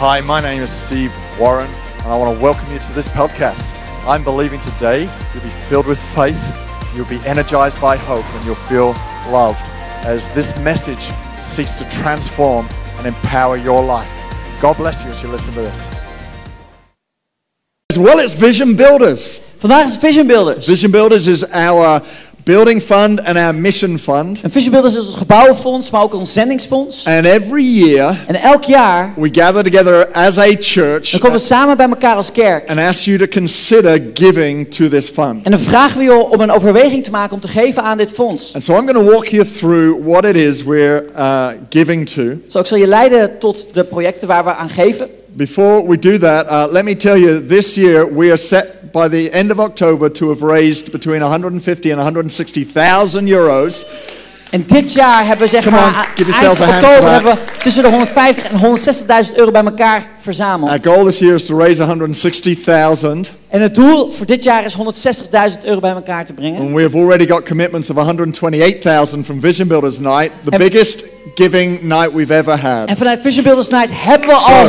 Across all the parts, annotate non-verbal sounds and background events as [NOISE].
Hi, my name is Steve Warren, and I want to welcome you to this podcast. I'm believing today you'll be filled with faith, you'll be energized by hope, and you'll feel loved as this message seeks to transform and empower your life. God bless you as you listen to this. Well, it's Vision Builders. Vandaag is Vision Builders. Vision Builders is our building fund and our mission fund. En Vision Builders is ons gebouwenfonds, maar ook ons zendingsfonds. And every year En elk jaar we gather together as a church dan komen we samen bij elkaar als kerk. and ask you to consider giving to this fund. En dan vragen we je om een overweging te maken om te geven aan dit fonds. And so I'm going to walk you through what it is we're uh, giving to. Zo, ik zal je leiden tot de projecten waar we aan geven. Before we do that, uh, let me tell you this year we are set by the end of October to have raised between 150 and 160,000 euros. En dit jaar hebben we zeg Come maar on, eind oktober hebben we tussen de 150 en 160.000 euro bij elkaar verzameld. Our goal this year is to raise 160,000. En het doel voor dit jaar is 160.000 euro bij elkaar te brengen. And we have already got commitments of 128,000 from Vision Builders Night, the En- biggest giving night we've ever had. En vanuit Vision Builders Night hebben we Zo. al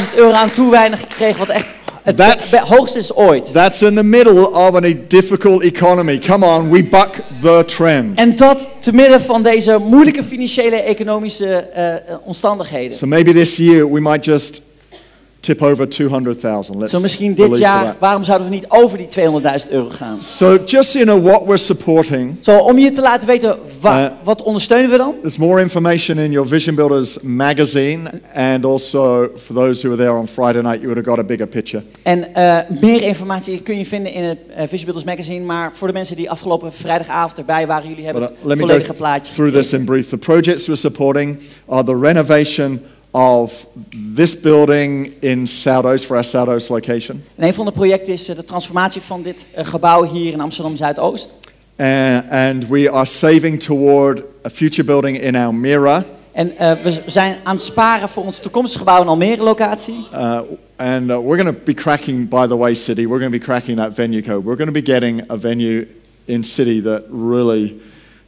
127.000 euro aan toewijding gekregen, wat echt het hoogste is ooit. That's in the middle of a difficult economy. Come on, we buck the trend. En dat te midden van deze moeilijke financiële economische eh, omstandigheden. So maybe this year we might just tip over 200,000. Let's Zo misschien dit jaar, waarom zouden we niet over die 200.000 euro gaan? So just so you know what we're supporting, Zo, om je te laten weten, wa- Eh. wat ondersteunen we dan? there's more information in your Vision Builders magazine, and also for those who were there on Friday night, you would have got a bigger picture. En eh, meer informatie kun je vinden in het eh, Vision Builders magazine. Maar voor de mensen die afgelopen vrijdagavond erbij waren, jullie hebben But uh, het let me go volledige plaatje. through this in brief. The projects we're supporting are the renovation of this building in Soudos for our Soudos location. En een van de projecten is eh, de transformatie van dit eh, gebouw hier in Amsterdam Zuidoost. Uh, and we are saving toward a future building in Almira. En eh, we zijn aan het sparen voor ons toekomstige gebouw in Almere locatie. Uh, and uh, we're going to be cracking, by the way, City, we're going to be cracking that venue code. We're going to be getting a venue in City that really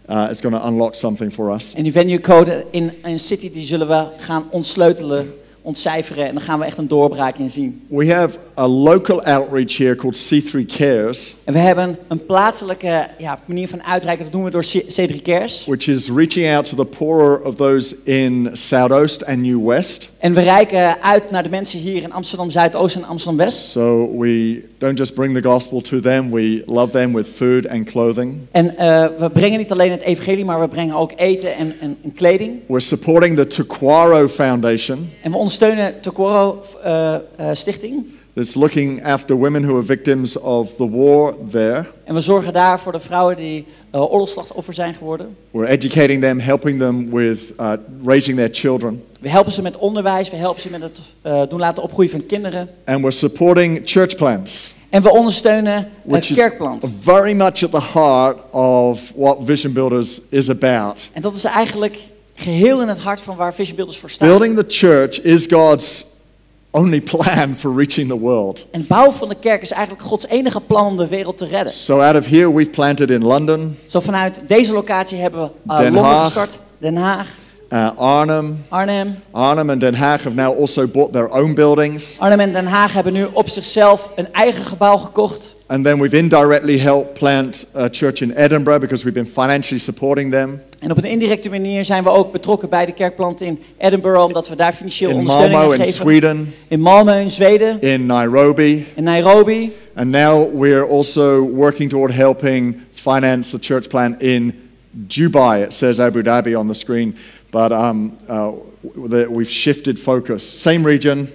uh, is going to unlock something for us. En die venue code in, in City die zullen we gaan ontsleutelen, ontcijferen. En dan gaan we echt een doorbraak in zien. We have a local outreach here called C3 Cares, En we hebben een plaatselijke ja, manier van uitreiken. Dat doen we door C- C3 Cares. which is reaching out to the poorer of those in Southoost and New West. En we reiken uit naar de mensen hier in Amsterdam Zuidoost en Amsterdam West. So we don't just bring the gospel to them, we love them with food and clothing. En eh, we brengen niet alleen het evangelie, maar we brengen ook eten en, en, en kleding. We're supporting the Tuquaro Foundation En we ondersteunen Tokoro eh, eh, Stichting. that's looking after women who are victims of the war there. En we zorgen daar voor de vrouwen die uh, oorlogsslachtoffer zijn geworden. We're educating them, helping them with uh, raising their children. We helpen ze met onderwijs, we helpen ze met het eh, doen laten opgroeien van kinderen. And we're supporting church plants, En we ondersteunen het which is kerkplant. very much at the heart of what Vision Builders is about. En dat is eigenlijk geheel in het hart van waar Vision Builders voor staat. Building the church is God's only plan for reaching the world. En bouwen van de kerk is eigenlijk Gods enige plan om de wereld te redden. So out of here, we've planted in London, Zo vanuit deze locatie hebben we uh, Den Londen Haag. gestart, Den Haag, uh, Arnhem. Arnhem. Arnhem and Den Haag have now also bought their own buildings. Arnhem en Den Haag hebben nu op zichzelf een eigen gebouw gekocht. And then we've indirectly helped plant a church in Edinburgh because we've been financially supporting them. En op een indirecte manier zijn we ook betrokken bij de kerkplant in Edinburgh, omdat we daar financieel In ondersteuning Malmo aan in. Sweden, In Malmö in Zweden, in Nairobi. in Nairobi. And now we're also working toward helping finance the church plant in Dubai. It says Abu Dhabi on the screen, but um, uh, we've shifted focus. Same region,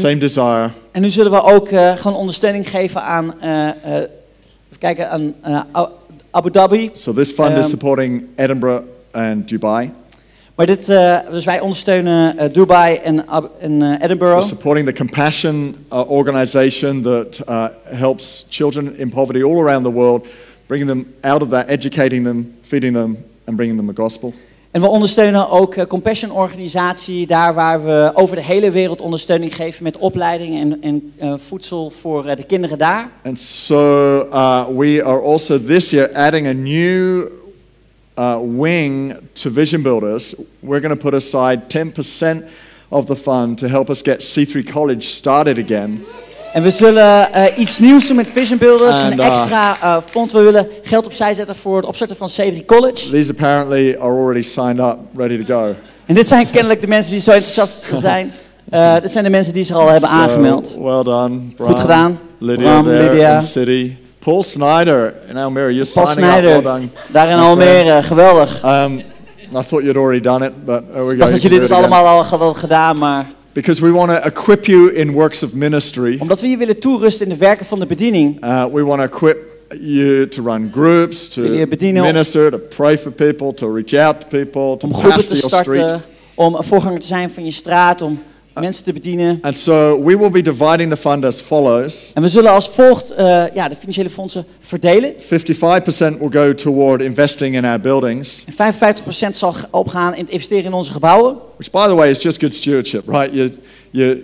same desire. En nu zullen we ook eh, gewoon ondersteuning geven aan, eh, even kijken, aan Abu Dhabi. So this fund is Um, supporting Edinburgh and Dubai. Maar dit, dus wij ondersteunen Dubai en, en Edinburgh. We're supporting the Compassion uh, organization that uh, helps children in poverty all around the world, bringing them out of that, educating them, feeding them, and bringing them the gospel. En we ondersteunen ook eh, Compassion organisatie, daar waar we over de hele wereld ondersteuning geven met opleiding en, en eh, voedsel voor eh, de kinderen daar. And so uh, we are also this year adding a new uh, wing to Vision Builders. We're going to put aside 10% of the fund to help us get C3 College started again. En we zullen eh, iets nieuws doen met Vision Builders. And, een uh, extra eh, fonds. We willen geld opzij zetten voor het opstarten van C3 College. These apparently are already signed up, ready to go. En dit zijn kennelijk de mensen die zo enthousiast [LAUGHS] zijn. Eh, dit zijn de mensen die zich al hebben So, aangemeld. well done, Goed gedaan. Lydia Bram, there Lydia. in City. Paul Snyder in Almere, you're Paul signing Snyder, up. Well done. daar in. Almere. Geweldig. Um, I thought you'd already done it, but there we Ik go. dacht dat jullie again. allemaal al hadden gedaan, maar Because we want to equip you in works of ministry. omdat we je willen toerusten in de werken van de bediening, Uh, we want to equip you to run groups, to minister, to pray for people, to reach out to people, to om groepen te your street. starten, om een voorganger te zijn van je straat, om mensen te bedienen. And so we will be dividing the fund as follows. En we zullen als volgt eh, ja, de financiële fondsen verdelen. 55% will go toward investing in our buildings, En 55% zal opgaan in het investeren in onze gebouwen. which by the way is just good stewardship, right? You, you,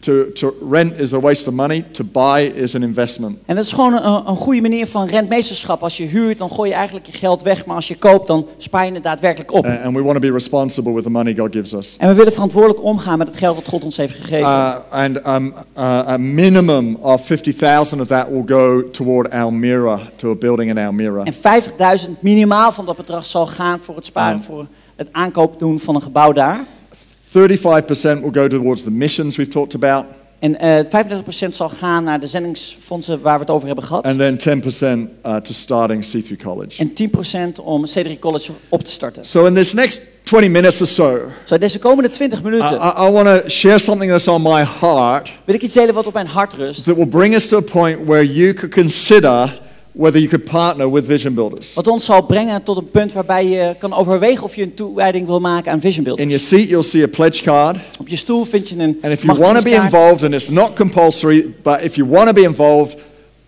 to, to rent is a waste of money, to buy is an investment. En dat is gewoon een, een goede manier van rentmeesterschap. Als je huurt, dan gooi je eigenlijk je geld weg. Maar als je koopt, dan spaar je het daadwerkelijk op. And we want to be responsible with the money God gives us. En we willen verantwoordelijk omgaan met het geld dat God ons heeft gegeven. Uh, and um, uh, a minimum of 50,000 of that will go toward Almira, to a building in Almira. En 50.000 minimaal van dat bedrag zal gaan voor het sparen, Um. voor het aankoop doen van een gebouw daar. 35% will go towards the missions we've talked about, En eh 35% zal gaan naar de zendingsfondsen waar we het over hebben gehad. and then 10% uh, to starting C3 College. En 10% om C3 College op te starten. So, in this next 20 minutes or so, Zo, deze komende 20 I, minuten I, I want to share something that's on my heart wil ik iets delen wat op mijn hart rust. that will bring us to a point where you could consider whether you could partner with Vision Builders. Wat ons zal brengen tot een punt waarbij je kan overwegen of je een toewijding wil maken aan Vision In your seat, you'll see a pledge card. Op je stoel vind je een And if you want to be involved, and it's not compulsory, but if you want to be involved,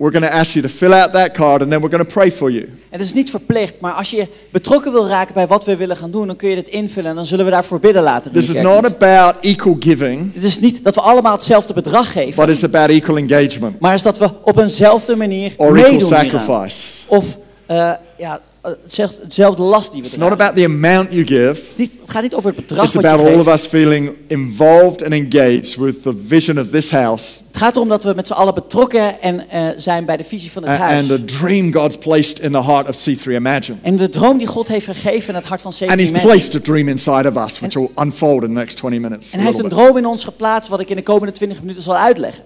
we're going to ask you to fill out that card and then we're going to pray for you. Het is niet verplicht, maar als je betrokken wil raken bij wat we willen gaan doen, dan kun je dit invullen en dan zullen we daarvoor bidden later. This is not about equal giving, Het is niet dat we allemaal hetzelfde bedrag geven, but it's about equal engagement maar is dat we op eenzelfde manier or equal hieraan. sacrifice. Of eh, ja, eh, hetzelfde, hetzelfde last die we It's not about the amount you give, Het, niet, het gaat niet over het bedrag it's wat je about all of us feeling involved and engaged with the vision of this house Het gaat erom dat we met z'n allen betrokken en, eh, zijn bij de visie van het huis. and the dream God's placed in the heart of C3 Imagine. En de droom die God heeft gegeven in het hart van And He's placed a dream inside of us, which will unfold in the next 20 minutes. En hij heeft een droom in ons geplaatst wat ik in de komende 20 minuten zal uitleggen.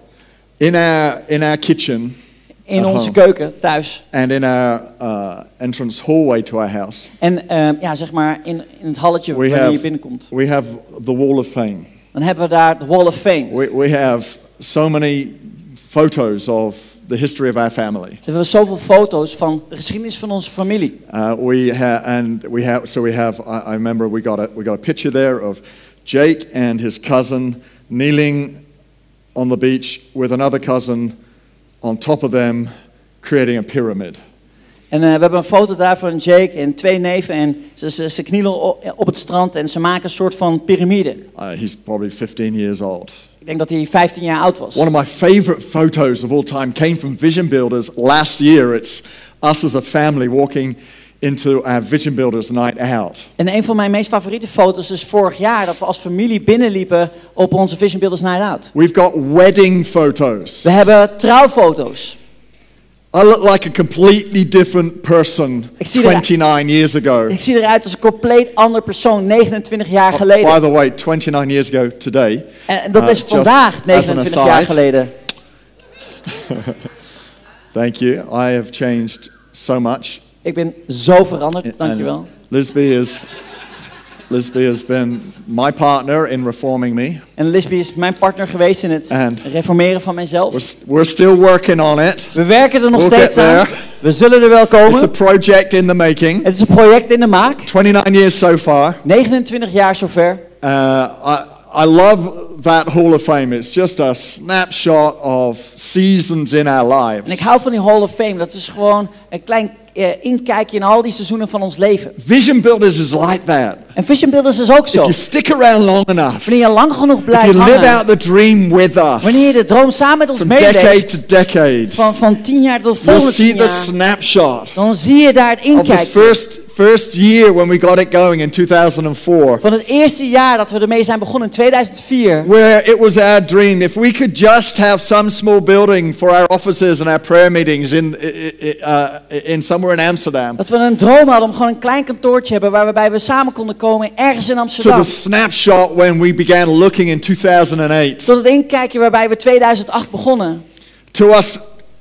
In our, in our kitchen, In onze keuken, thuis. and in our uh, entrance hallway to our house, En eh, ja, zeg maar in, in het halletje We wanneer have- je binnenkomt. we have the Wall of Fame. Dan hebben we daar de Wall of Fame. We, we have so many photos of the history of our family. Dus we hebben zoveel foto's van de geschiedenis van onze familie. Uh, we ha- and we have so we have. I, I remember we got a we got a picture there of Jake and his cousin kneeling on the beach with another cousin on top of them, creating a pyramid. En eh, we hebben een foto daar van Jake en twee neven. En ze, ze, ze knielen op het strand en ze maken een soort van piramide. Uh, he's probably 15 years old. Ik denk dat hij 15 jaar oud was. One of my favorite photos of all time came from Vision Builders last year. It's us as a family walking into our Vision Builders night out. En een van mijn meest favoriete foto's is vorig jaar dat we als familie binnenliepen op onze Vision Builders Night Out. We've got wedding photos. We hebben trouwfoto's. I look like a completely different person Ik zie er- 29 years ago. Ik zie eruit als een compleet ander persoon 29 jaar By geleden. the way, 29 years ago today. En dat uh, is vandaag as an 29 jaar geleden. [LAUGHS] Thank you. I have changed so much. Ik ben zo veranderd, dankjewel. Lisby is Lisby has been my partner in reforming me. En Lisby is mijn partner geweest in het And- reformeren van mijzelf. We're, still working on it. We werken er nog We'll steeds aan. We zullen er wel It's a komen. project in the making. Het is een project in de maak. 29 years so far. 29 jaar zover. Uh, I, I love that Hall of Fame. It's just a snapshot of seasons in our En ik lives. hou van die Hall of Fame. Dat is gewoon een klein inkijkje in al die seizoenen van ons leven. Vision Builders is like that. En Vision Builders is ook If zo. you stick around long enough, Wanneer je lang genoeg if blijft you live hangen. out the dream with Wanneer je us, de droom samen met ons from decade meeleeft. to decade, Van, van 10 jaar tot you'll volgende see 10 the jaar. snapshot Dan zie je daar het of the inkijkje. first first year when we got it going in 2004, Van het eerste jaar dat we ermee zijn begonnen in 2004. where it was our dream if we could just have some small building for our offices and our prayer meetings in, uh, in somewhere in Amsterdam. Dat we een droom hadden om gewoon een klein kantoortje hebben waarbij we samen konden komen ergens in To Amsterdam. the snapshot when we began looking in 2008. Tot het inkijkje waarbij we 2008 begonnen. To us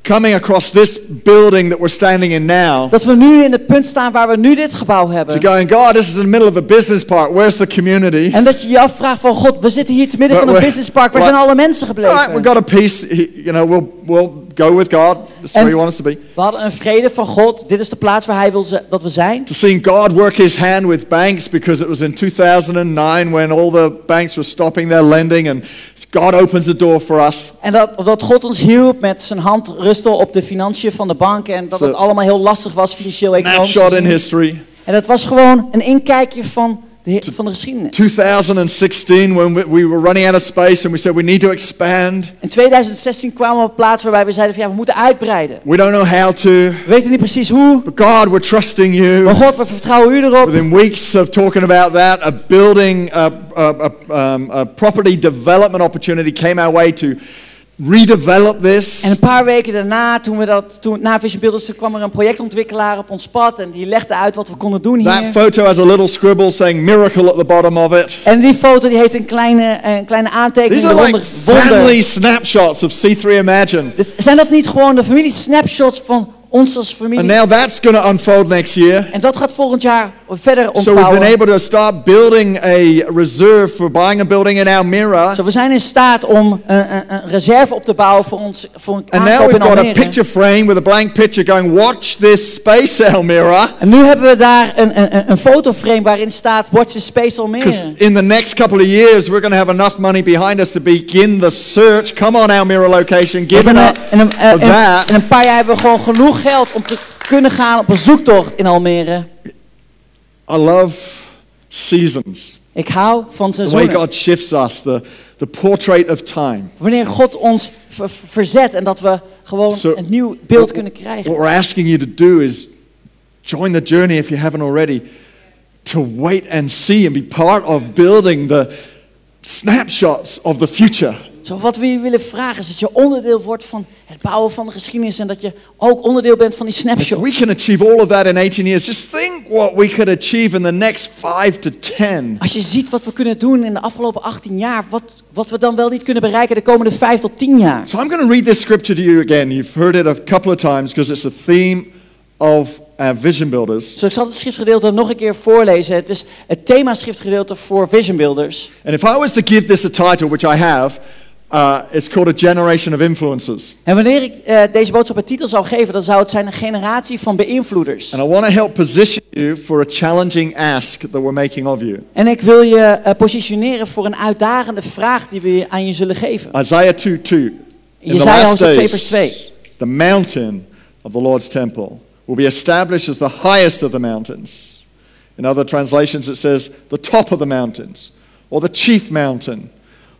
coming across this building that we're standing in now. Dat we nu in het punt staan waar we nu dit gebouw To hebben. going, God, this is in the middle of a business park. Where's the community? En dat je je afvraagt van God, we zitten hier te midden But van een we- businesspark. Waar what- zijn alle mensen All right, we gebleven? got a peace. You know, we'll we'll go with God. Where us to be. We hadden een vrede van God. Dit is de plaats waar Hij wil dat we zijn. To seeing God work His hand with banks because it was in 2009 when all the banks were stopping their lending, and God opens the door for us. En dat, dat God ons hielp met zijn hand rusten op de financiën van de bank. En dat So- het allemaal heel lastig was, financieel economisch. Snapshot in history. En dat was gewoon een inkijkje van van de geschiedenis. 2016 when we, we were running out of space and we said we need to expand. In 2016 kwamen we op een plaats waarbij we zeiden van ja, we moeten uitbreiden. We don't know how to, We weten niet precies hoe. but God, we're trusting you. Maar God, we vertrouwen u erop. Within weeks of talking about that, a building, a, a, a, um, a property development opportunity came our way to redevelop this. En een paar weken daarna, toen we dat, toen, na Vision Builders, kwam er een projectontwikkelaar op ons pad. En die legde uit wat we konden doen That hier. photo has a little scribble saying miracle at the bottom of it. En die foto die heeft een kleine, een kleine aantekening These are like family snapshots of C3 Imagine. Zijn dat niet gewoon de familie snapshots van ons als And familie? now that's going to unfold next year. En dat gaat volgend jaar verder So we've ontvouwen. been able to start building a reserve for buying a building in Almira. Zo, we zijn in staat om een, een, een reserve op te bouwen voor ons voor een And now we've in got a Almere. picture frame with a blank picture going, watch this space, Almira. En nu hebben we daar een, een, een- fotoframe waarin staat Watch the Space Because Almere. in the next couple of years, we're going to have enough money behind us to begin the search. Come on, Almira location, give it up en, een- en een paar jaar hebben we gewoon genoeg geld om te kunnen gaan op een zoektocht in Almere. I love seasons. Ik hou van The way seizoenen. God shifts us, the, the portrait of time. Wanneer God ons ver- verzet en dat we gewoon So, een nieuw beeld kunnen krijgen. What we're asking you to do is join the journey if you haven't already, to wait and see and be part of building the snapshots of the future. Zo wat we je willen vragen is dat je onderdeel wordt van het bouwen van de geschiedenis en dat je ook onderdeel bent van die If snapshot. we can achieve all of that in 18 years, just think what we could achieve in the next five to 10. Als je ziet wat we kunnen doen in de afgelopen 18 jaar, wat, wat we dan wel niet kunnen bereiken de komende 5 tot 10 jaar. So I'm going to read this scripture to you again. You've heard it a couple of times because it's the theme of our vision builders. Zo, ik zal het schriftgedeelte nog een keer voorlezen. Het is het thema schriftgedeelte voor Vision Builders. And if I was to give this a title, which I have, uh, it's called A Generation of Influencers. En wanneer ik eh, deze boodschap een titel zou geven, dan zou het zijn een generatie van beïnvloeders. And I want to help position you for a challenging ask that we're making of you. En ik wil je eh, positioneren voor een uitdagende vraag die we aan je zullen geven. Isaiah 2 2. In the Jesaja last hoofdstuk 2 vers 2. days, the mountain of the Lord's temple will be established as the highest of the mountains. In other translations, it says the top of the mountains, or the chief mountain,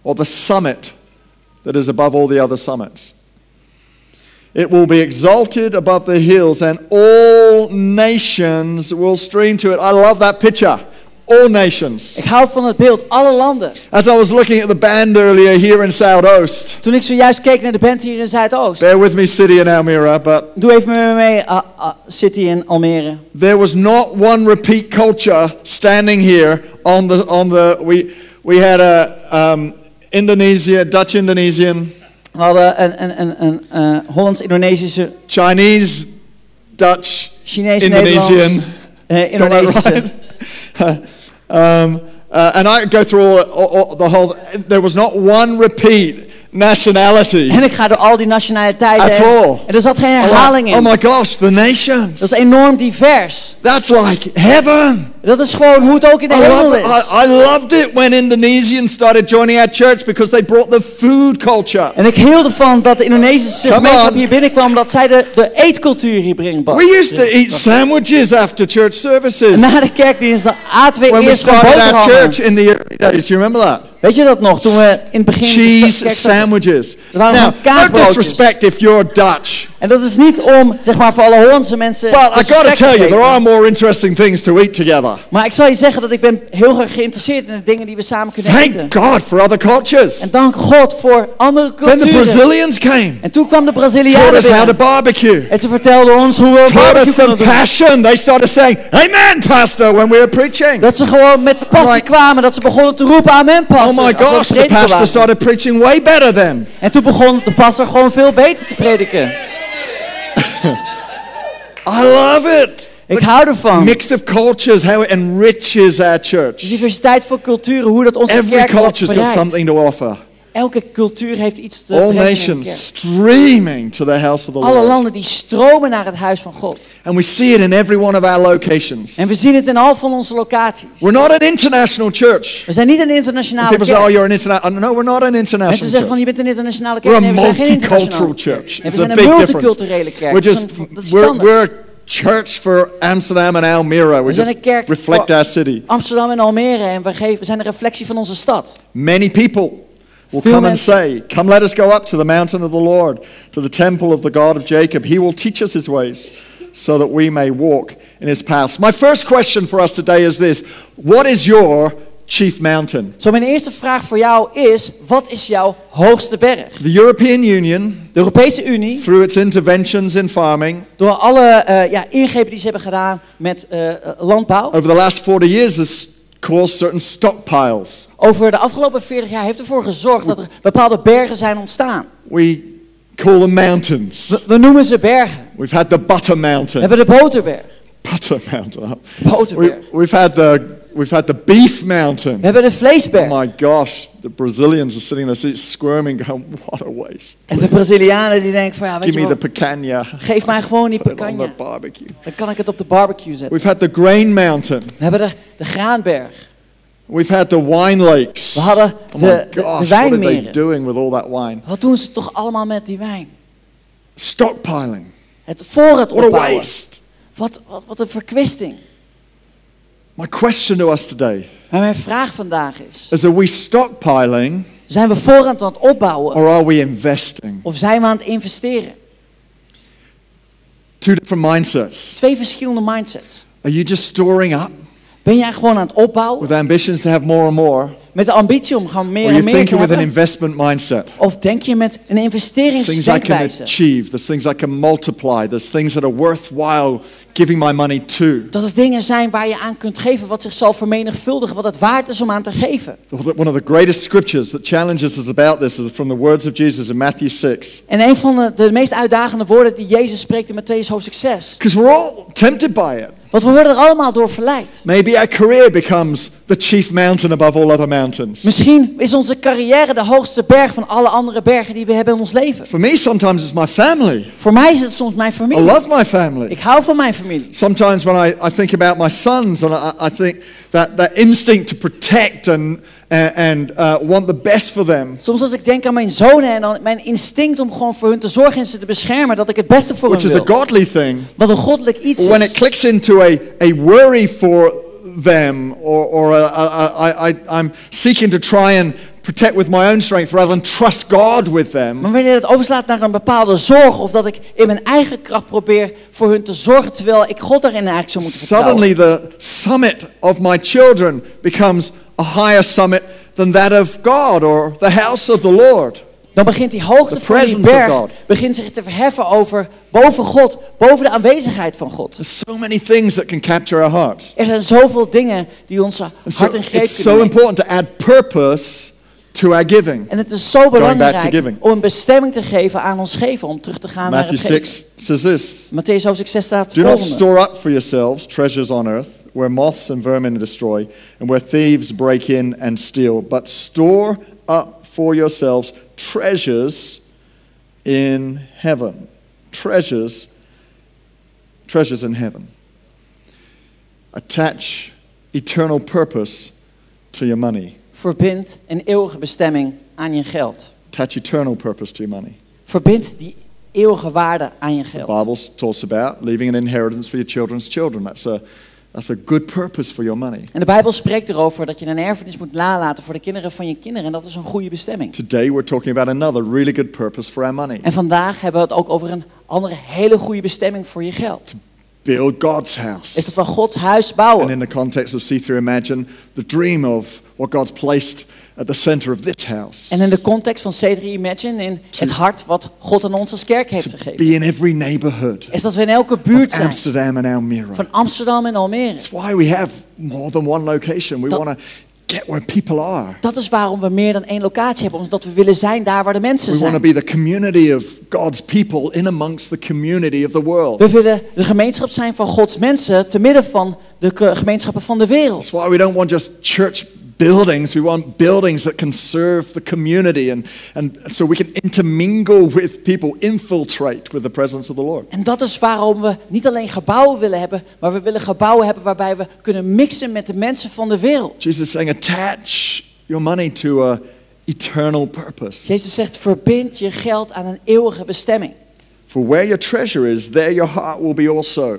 or the summit that is above all the other summits. It will be exalted above the hills, and all nations will stream to it. I love that picture. All nations. Ik hou van het beeld, alle landen. As I was looking at the band earlier here in Southoost, Toen ik zojuist keek naar de band hier in Zuidoost. bear with me, City and Almira, but Doe even met me mee, ah, ah, City in Almere. there was not one repeat culture standing here on the on the we we had a um, Indonesia, Dutch Indonesian, We hadden een, een, een, een eh, Hollands-Indonesische, Chinese, Dutch, Indonesian. eh, Got that Indonesische. right? [LAUGHS] um, uh, and I go through all, all, all the whole. There was not one repeat nationality. En ik ga door al die nationaliteiten. At all. En er zat geen like, herhaling in. oh my gosh, the nations. Dat is enorm divers. That's like heaven. Dat is gewoon hoe het ook in de I, hemel love, is. I, I loved it when Indonesians started joining our church because they brought the food culture. En ik hield ervan dat de Indonesische gemeenschap hier binnenkwam, omdat zij de, de eetcultuur hier brengen. We used to eat sandwiches after church services Na de kerkdienst aten we when we eerst een started our church in the early days. You remember that? Weet je dat nog, toen we in het begin... Cheese sandwiches. Now, no disrespect if you're Dutch. En dat is niet om, zeg maar, voor alle Hollandse mensen. But I gotta te tell you, there are more interesting things to eat together. Maar ik zal je zeggen dat ik ben heel erg geïnteresseerd in de dingen die we samen kunnen eten. Thank God for other cultures. En dank God voor andere Then the culturen. Brazilians came, En toen kwam de taught Brazilianen us how to barbecue. En ze vertelden ons hoe we Taught barbecue us some passion. They started saying, Amen, Pastor, when we were preaching. Dat ze gewoon met passie Like- kwamen, dat ze begonnen te roepen amen Oh pastor. my we aan gosh, the pastor started preaching way better then. En toen begon de pastor gewoon veel beter te prediken. I love it. Ik hou ervan. Mix of cultures, how it enriches our De church. diversiteit van culturen, hoe dat onze Every kerk ook culture's got something to offer. Elke cultuur heeft iets te All nations kerk. streaming to the house of the Alle Lord. landen die stromen naar het huis van God. And we see it in every one of our locations. En we zien het in al van onze locaties. We're not an international church. We zijn niet een internationale People say, oh, kerk. you're an international. No, we're not an Mensen international zeggen van je bent een internationale We're kerk. a Nee, we zijn geen multicultural internationale church. Nee, It's we a zijn big een difference. multiculturele kerk. We're just een- dat is we're, we're church for Amsterdam and Almere. We We zijn just een kerk reflect our city. Amsterdam en Almere en we, geven, we zijn een reflectie van onze stad. Many people will Veel come and say, Come, let us go up to the mountain of the Lord, to the temple of the God of Jacob. He will teach us his ways, so that we may walk in his paths. My first question for us today is this What is your chief mountain? Zo mijn eerste vraag voor jou is, wat is jouw hoogste berg? The European Union, De Europese Unie, through its interventions in farming, door alle eh, ja, ingrepen die ze hebben gedaan met eh, eh, landbouw, over the last 40 years has caused certain stockpiles. over de afgelopen 40 jaar heeft ervoor gezorgd dat er bepaalde bergen zijn ontstaan. We call them mountains. We, we noemen ze bergen. We've had the Butter We Mountain. hebben de boterberg, Butter Mountain. boterberg. We, we've had the we've had the Beef Mountain. We hebben de vleesberg. Oh my gosh, the Brazilians are sitting there squirming, going, "What a waste! En de Brazilianen die denken van ja, weet Give je me the picanha. geef mij gewoon die picanha. barbecue." Dan kan ik het op de barbecue zetten. We've had the Grain Mountain. We hebben de, de graanberg. We've had the wine lakes. We hadden Oh de, my de, what are they doing with all that wine? Wat doen ze toch allemaal met die wijn? Stockpiling. Het voorraad What a opbouwen. waste! Wat, wat, wat een verkwisting. My question to us today Maar mijn vraag vandaag is, is: Are we stockpiling zijn we voorraad aan het opbouwen or are we investing? of zijn we aan het investeren? Two different mindsets. Twee verschillende mindsets. Are you just storing up Ben jij gewoon aan het opbouwen with ambitions to have more and more? Met de ambitie om Or meer en meer te with an hebben? investment mindset? Of denk je met een investeringsdenkwijze? achieve. There's things I can multiply. There's things that are worthwhile giving my money to. Dat het dingen zijn waar je aan kunt geven wat zich zal vermenigvuldigen, wat het waard is om aan te geven. One of the greatest scriptures that challenges us about this is from the words of Jesus in Matthew 6. En een van de, de meest uitdagende woorden die Jezus spreekt in Matthäus hoofdstuk 6. Because we're all tempted by it. Want we worden er allemaal door verleid. Maybe our career becomes the chief mountain above all other mountains. Misschien is onze carrière de hoogste berg van alle andere bergen die we hebben in ons leven. For me, sometimes it's my family. Voor mij is het soms mijn I familie. love my family. Ik hou van mijn familie. Sometimes when I, I think about my sons and I, I think that, that instinct to protect and, and, and uh, want the best for them, Soms als ik denk aan mijn zonen en dan mijn instinct om gewoon voor hun te zorgen en ze te beschermen, dat ik het beste voor which hen is a wil. godly thing, Wat een goddelijk iets when it clicks into a, a worry for them or, or uh, uh, uh, a, a, I, I'm seeking to try and protect with my own strength rather than trust God with them, Maar wanneer het overslaat naar een bepaalde zorg of dat ik in mijn eigen kracht probeer voor hun te zorgen terwijl ik God daarin eigenlijk zou moeten vertrouwen. suddenly the summit of my children becomes a higher summit than that of God or the house of the Lord. Dan begint die hoogte van die berg begint zich te verheffen over boven God, boven de aanwezigheid van God. So many things that can capture our hearts. Er zijn zoveel dingen die onze so hart in greep it's so kunnen nemen. important to add purpose to our giving. En het is zo belangrijk om een bestemming te geven aan ons geven, om terug te gaan naar Matthew het geven. 6 says this Matthäus hoofdstuk 6 staat het Do not store up for yourselves treasures on earth, where moths and vermin destroy, and where thieves break in and steal, but store up for yourselves treasures in heaven. Treasures, treasures in heaven. Attach eternal purpose to your money. Verbind een eeuwige bestemming aan je geld. Attach eternal purpose to your money. Verbind die eeuwige waarde aan je geld. The. Bible talks about leaving an inheritance for your children's children. That's a, That's a good purpose for your money. En de Bijbel spreekt erover dat je een erfenis moet nalaten voor de kinderen van je kinderen. En dat is een goede bestemming. Today we're talking about another really good purpose for our money. En vandaag hebben we het ook over een andere hele goede bestemming voor je geld. Build God's house. Is dat we Gods huis And bouwen. in the context of See Through Imagine, the dream of what God's placed at the center of this house. En in de context van C3 Imagine, in het hart wat God aan ons als kerk heeft To gegeven. be in every neighborhood Is dat we in elke buurt zijn. Amsterdam and Almere. Van Amsterdam en Almere. That's why we have more than one location. We want to get where people are. Dat is waarom we meer dan één locatie hebben. Omdat we willen zijn daar waar de mensen We want to zijn. be the community of God's people in amongst the community of the world. We willen de gemeenschap zijn van Gods mensen te midden van de gemeenschappen van de wereld. That's why we don't want just church buildings. We want buildings that can serve the community and, and so we can intermingle with people, infiltrate with the presence of the Lord. En dat is waarom we niet alleen gebouwen willen hebben, maar we willen gebouwen hebben waarbij we kunnen mixen met de mensen van de wereld. Jesus is saying, attach your money to a eternal purpose. Jezus zegt, verbind je geld aan een eeuwige bestemming. For where your treasure is, there your heart will be also.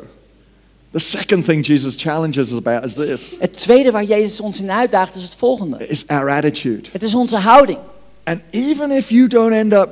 The second thing Jesus challenges us about is this Het tweede waar Jezus ons in uitdaagt is het volgende. is our attitude. Het is onze houding. And even if you don't end up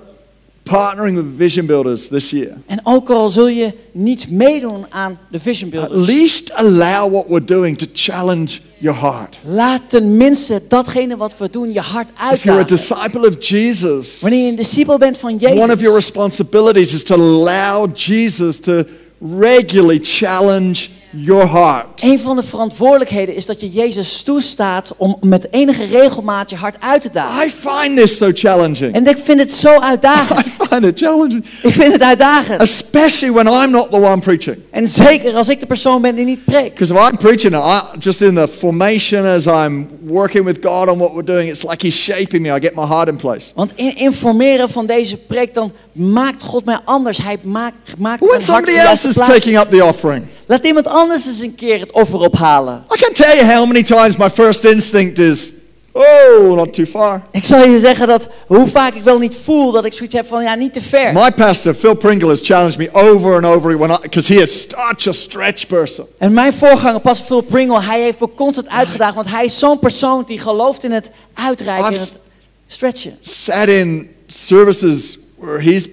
partnering with vision builders this year, En ook al zul je niet meedoen aan de Vision at Builders, least allow what we're doing to challenge your heart. laat tenminste datgene wat we doen je hart If you're a uitdagen. disciple of Jesus, Wanneer je een discipel bent van one of your Jezus, responsibilities is to allow Jesus to regularly challenge your heart. een van de verantwoordelijkheden is dat je Jezus toestaat om met enige regelmaat je hart uit te dagen. I find this so challenging. En ik vind het zo [LAUGHS] uitdagend. I find it challenging, Ik vind het uitdagend. especially when I'm not the one preaching. En zeker als ik de persoon ben die niet preekt. Because if I'm preaching, I, just in the formation as I'm working with God on what we're doing, it's like He's shaping me. I get my heart in place. Want in informeren van deze preek, dan maakt God mij anders. Hij maakt, maakt when mijn hart op somebody else is taking up the offering, Laat iemand anders eens een keer het offer ophalen. I can't tell you how many times my first instinct is, oh, not too far. Ik zal je zeggen dat hoe vaak ik wel niet voel dat ik zoiets heb van ja, niet te ver. My pastor, Phil Pringle, has challenged me over and over because he is such a stretch person. En mijn voorganger, pas Phil Pringle, hij heeft me constant uitgedaagd. Want hij is zo'n persoon die gelooft in het uitreiken, in het stretchen. Sat in services where he's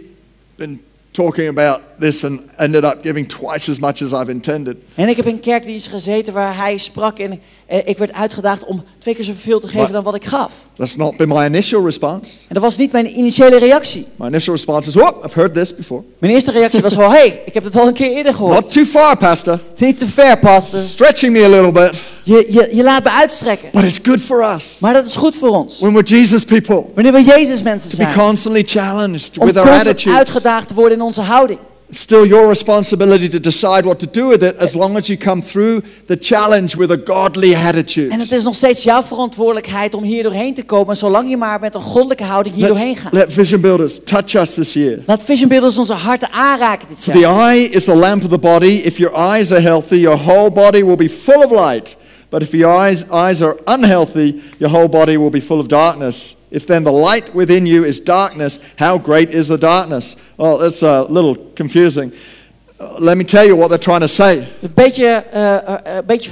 been talking about this and ended up giving twice as much as I've intended. En ik heb in kerkdienst gezeten waar hij sprak en eh, ik werd uitgedaagd om twee keer zoveel te geven Maar- dan wat ik gaf. That's not been my initial response. En dat was niet mijn initiële reactie. My initial response is, oh, I've heard this before. Mijn eerste reactie was wel, [LAUGHS] hey, ik heb het al een keer eerder gehoord. Not too far, Pastor. Niet te ver, pastor. Stretching me a little bit, Je, je, je laat me uitstrekken. but it's good for us. Maar dat is goed voor ons. When we're Jesus people, Wanneer we Jezus mensen to be zijn. constantly challenged with our constant attitudes. uitgedaagd te worden in onze houding. It's still your responsibility to decide what to do with it as long as you come through the challenge with a godly attitude. En het is nog steeds jouw verantwoordelijkheid om hier doorheen te komen. Zolang je maar met een goddelijke houding hier doorheen gaat. let Vision Builders touch us this year. Laat Vision Builders onze harten aanraken dit For the jaar. eye is the lamp of the body. If your eyes are healthy, your whole body will be full of light. But if your eyes, eyes are unhealthy, your whole body will be full of darkness. If then the light within you is darkness, how great is the darkness? Well, that's a little confusing. Uh, let me tell you what they're trying to say. Een beetje, eh, een beetje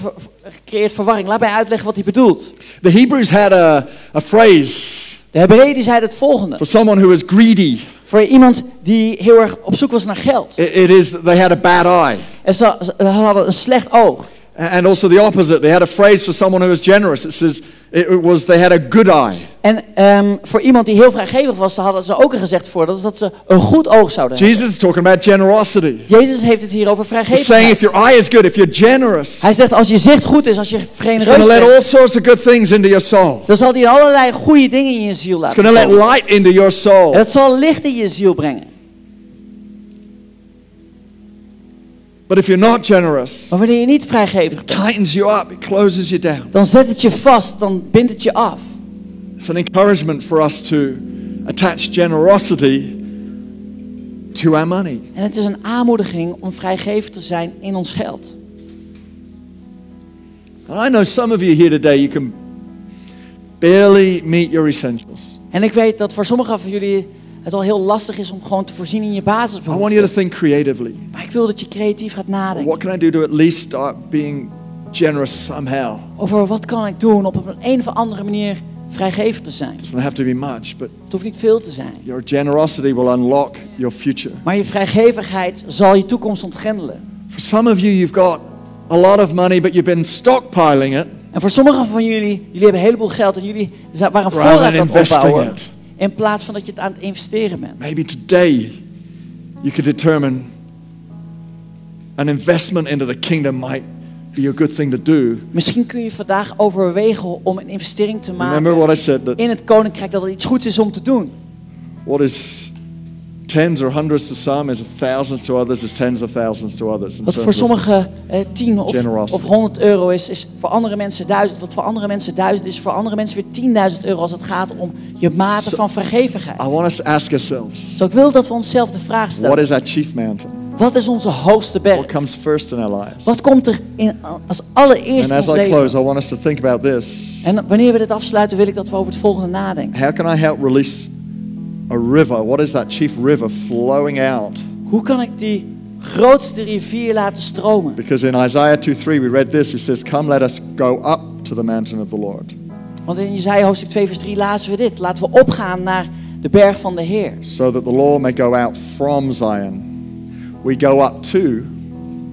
creëert verwarring. Laat mij uitleggen wat hij bedoelt. The Hebrews had a, a phrase De Hebreeën zeiden het volgende. for someone who is greedy. Voor iemand die heel erg op zoek was naar geld. It, it is they had a bad eye. En ze, ze hadden een slecht oog. And also the opposite. They had a phrase for someone who was generous. It says it was they had a good eye. En ehm, voor iemand die heel vrijgevig was, hadden ze ook een gezegd voor. Dat is dat ze een goed oog zouden hebben. Jesus is talking about generosity. Jezus heeft het hier over He's saying vrijgevigheid. if your eye is good, if you're generous, Hij zegt als je zicht goed is, als je it's to genereus let all bent, sorts of good things into your soul. dan zal hij allerlei goede dingen in je ziel It's laten going to let komen. light into your soul. En het zal licht in je ziel brengen. But if you're not generous, Maar wanneer je niet vrijgevig bent, tightens you up. It closes you down. dan zet het je vast, dan bindt het je af. It's an encouragement for us to attach generosity to our money. En het is een aanmoediging om vrijgevig te zijn in ons geld. And I know some of you here today, you can barely meet your essentials. En ik weet dat voor sommigen van jullie het al heel lastig is om gewoon te voorzien in je I want you to basisbehoeften. think creatively. Maar ik wil dat je creatief gaat nadenken. What can I do to at least start being generous somehow. Over wat kan ik doen op een, een of andere manier vrijgevig te zijn. It doesn't have to be much, but Het hoeft niet veel te zijn. your generosity will unlock your future. Maar je vrijgevigheid zal je toekomst ontgrendelen. For some of you, you've got a lot of money, but you've been stockpiling it En voor sommigen van jullie, jullie hebben een heleboel geld en jullie waren voorraad aan het opbouwen. it. In plaats van dat je het aan het investeren bent. Maybe today you could determine an investment into the kingdom might be a good thing to do. Misschien kun je vandaag overwegen om een investering te Remember what I maken said that in het koninkrijk, dat het iets goeds is om te doen. what is tens or hundreds to some is thousands to others is tens of thousands to others. Wat voor sommigen eh, 10 of, of 100 euro is, is voor andere mensen 1000. Wat voor andere mensen 1000 is, voor andere mensen weer 10.000 euro als het gaat om je mate So- van vrijgevigheid. I want us to ask ourselves, Zo ik wil dat we onszelf de vraag what stellen. is our chief mountain? Wat is onze hoogste What berg? comes first in our lives? Wat komt er in, als allereerst And in ons I close, leven? I want us to think about this. En wanneer we dit afsluiten, wil ik dat we over het volgende nadenken. How can I help release a river? What is that chief river flowing out? Hoe kan ik die grootste rivier laten stromen? Because in Isaiah 2 3, we read this. It says, Come, let us go up to the mountain of the Lord. Want in Jezaja hoofdstuk 2 vers 3 lazen we dit. Laten we opgaan naar de berg van de Heer. so that the law may go out from Zion. We go up to,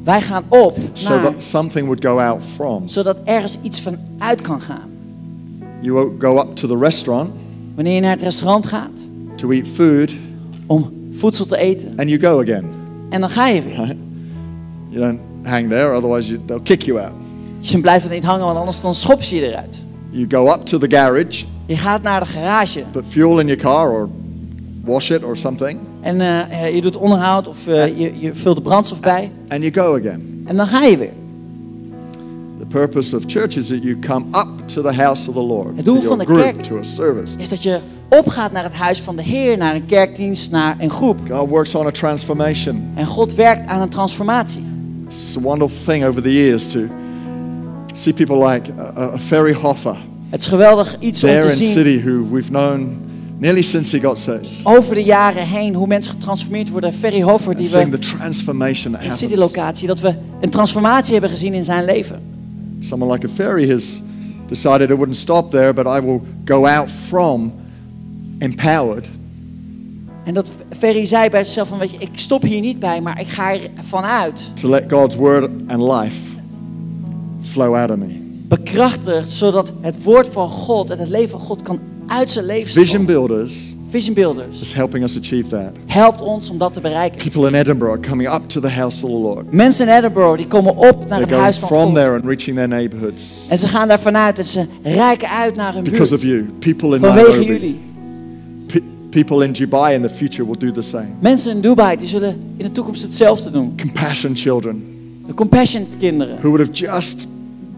Wij gaan op so naar, that something would go out from. zodat ergens iets van uit kan gaan. You go up to the restaurant Wanneer je naar het restaurant gaat to eat food, om voedsel te eten and you go again. en dan ga je weer. Right? You don't hang there, otherwise you, they'll kick you out. Dus je blijft er niet hangen, want anders dan schop je je eruit. You go up to the garage, Je gaat naar de garage put fuel in your car, or wash it, or something, en eh, je doet onderhoud of eh, je, je vult de brandstof bij and you go again. en dan ga je weer. Purpose of church is that you come up to the house of the Lord, Het doel van de kerk- to a service. Is dat je opgaat naar het huis van de Heer, naar een kerkdienst, naar een groep. God works on a transformation. En God werkt aan een transformatie. It's a wonderful thing over the years to see people like uh, uh, Ferry Hoffer Het is geweldig iets om te zien City, who we've known nearly since he got saved. over de jaren heen hoe mensen getransformeerd worden. Ferry Hoffer, die we the transformation that in happens. City Locatie, dat we een transformatie hebben gezien in zijn leven. Someone like a Ferry has decided I wouldn't stop there, but I will go out from empowered En dat Ferry zei bij zichzelf van, weet je, ik stop hier niet bij, maar ik ga er vanuit. to let God's word and life flow out of me. Bekrachtigd, zodat het woord van God en het leven van God kan uit zijn leven Vision. Builders Vision Builders is helping us achieve that. helpt ons om dat te bereiken. People in Edinburgh are coming up to the house of the Lord. Mensen in Edinburgh die komen op naar het huis van from God. there and reaching their neighborhoods En ze gaan daar vanuit en ze reiken uit naar hun because of you. People in Vanwege Nairobi, jullie. Pe- people in Dubai in the future will do the same. Mensen in Dubai die zullen in de toekomst hetzelfde doen. Compassion children De compassion kinderen. who would have just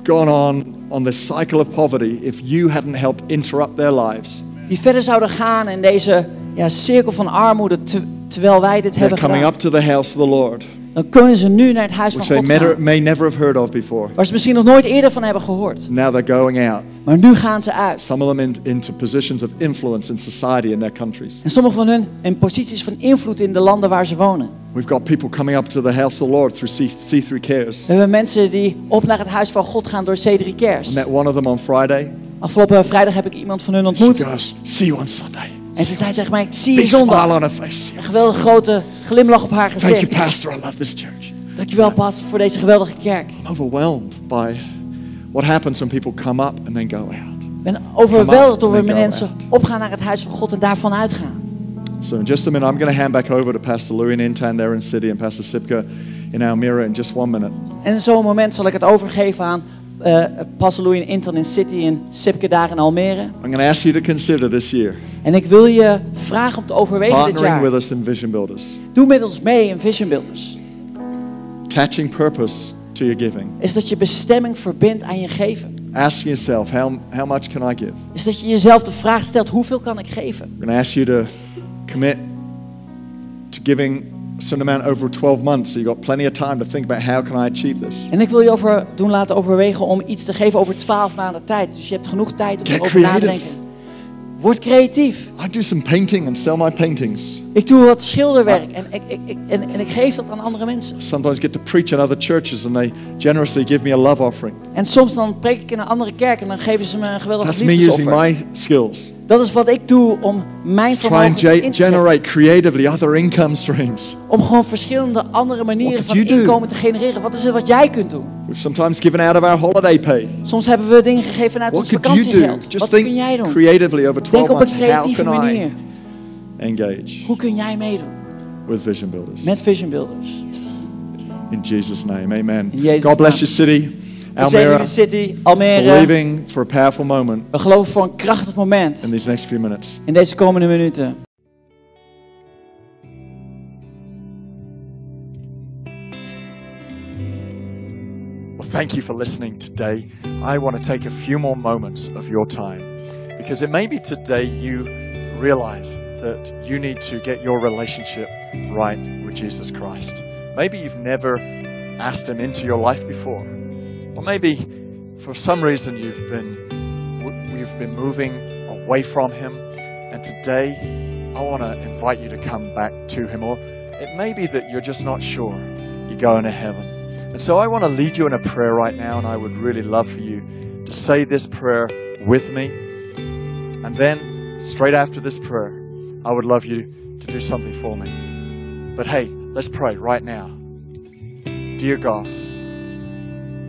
gone on on this cycle of poverty if you hadn't helped interrupt their lives. Die verder zouden gaan in deze ja, cirkel van armoede te- terwijl wij dit hebben gedaan. up to the house of the Lord, Dan kunnen ze nu naar het huis van God gaan. may never have heard of before. Waar ze misschien nog nooit eerder van hebben gehoord. Now they're going out. Maar nu gaan ze uit. Some of them in, into positions of influence in society in their countries. En sommige van hun in posities van invloed in de landen waar ze wonen. We've got people coming up to the house of the Lord through C- C3 Cares. We hebben mensen die op naar het huis van God gaan door C3 I Cares. met one of them on Friday. Afgelopen vrijdag heb ik iemand van hun ontmoet. goes, see you on Sunday. En ze zei tegen mij, ik zie je zondag. Een geweldige grote glimlach op haar Thank you, gezicht. Pastor. I love this church. Dankjewel, pastor, voor deze geweldige kerk. I'm overwhelmed by what happens when people come up and then go out. Ik ben overweldigd door wanneer mensen opgaan naar het huis van God en daarvan uitgaan. So in just a minute, I'm going to hand back over to Pastor Louis in Intan there in City and Pastor Sipka in Almira in just one minute. En in zo'n moment zal ik het overgeven aan eh Pastor Louis in Intern in City en Sipke daar in Almere. I'm going to ask you to consider this year En ik wil je vragen om te overwegen dit partnering with jaar. us in Vision Builders, Doe met ons mee in Vision Builders. attaching purpose to your giving. Is dat je bestemming verbindt aan je geven. Asking yourself, how, how much can I give? Is dat je jezelf de vraag stelt, hoeveel kan ik geven? I'm going to ask you to commit to giving certain amount over 12 months so you've got plenty of time to think about how can I achieve this. En ik wil je over doen laten overwegen om iets te geven over 12 maanden tijd. Dus je hebt genoeg tijd om Get erover na te denken. Word creatief. I do some painting and sell my paintings. Ik doe wat schilderwerk en ik, ik, ik, en, en ik geef dat aan andere mensen. Sometimes get to preach in other churches and they generously give me a love offering. En soms dan preek ik in een andere kerk en dan geven ze me een geweldig That's me using liefdesoffer. my skills. Dat is wat ik doe om mijn vermogen ge- in te generate creatively other income streams. Om gewoon verschillende andere manieren van you do? inkomen te genereren. Wat is het wat jij kunt doen? We've sometimes given out of our holiday pay. Soms hebben we dingen gegeven uit ons What do? vakantiegeld. Wat kun jij think doen? creatively over 12 Denk op een creatieve manier. I engage Hoe kun jij meedoen with Vision Builders? met Vision Builders? In Jesus' name, amen. Jezus' God bless your city, Almere. city, Almere. Believing for a powerful moment We geloven voor een krachtig moment in these next few minutes. in deze komende minuten. Well, thank you for listening today. I want to take a few more moments of your time because it may be today you realize that you need to get your relationship right with Jesus Christ. Maybe you've never asked Him into your life before, or maybe for some reason you've been you've been moving away from Him, and today I want to invite you to come back to Him. Or it may be that you're just not sure you're going to heaven. And so I want to lead you in a prayer right now, and I would really love for you to say this prayer with me. And then, straight after this prayer, I would love you to do something for me. But hey, let's pray right now. Dear God,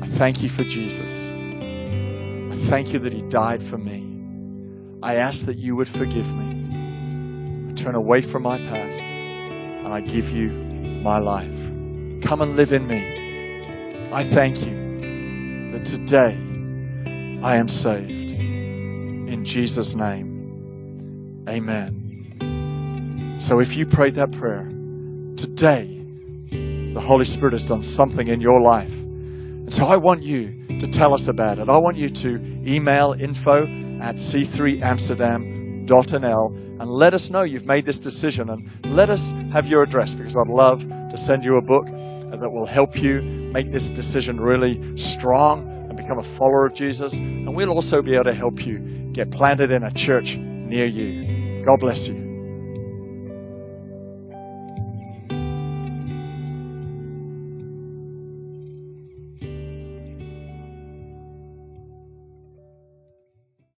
I thank you for Jesus. I thank you that He died for me. I ask that you would forgive me. I turn away from my past, and I give you my life. Come and live in me. I thank you that today I am saved. In Jesus' name, amen. So if you prayed that prayer, today the Holy Spirit has done something in your life. And so I want you to tell us about it. I want you to email info at c3amsterdam.nl and let us know you've made this decision and let us have your address because I'd love to send you a book that will help you make this decision really strong and become a follower of Jesus. And we'll also be able to help you get planted in a church near you. God bless you.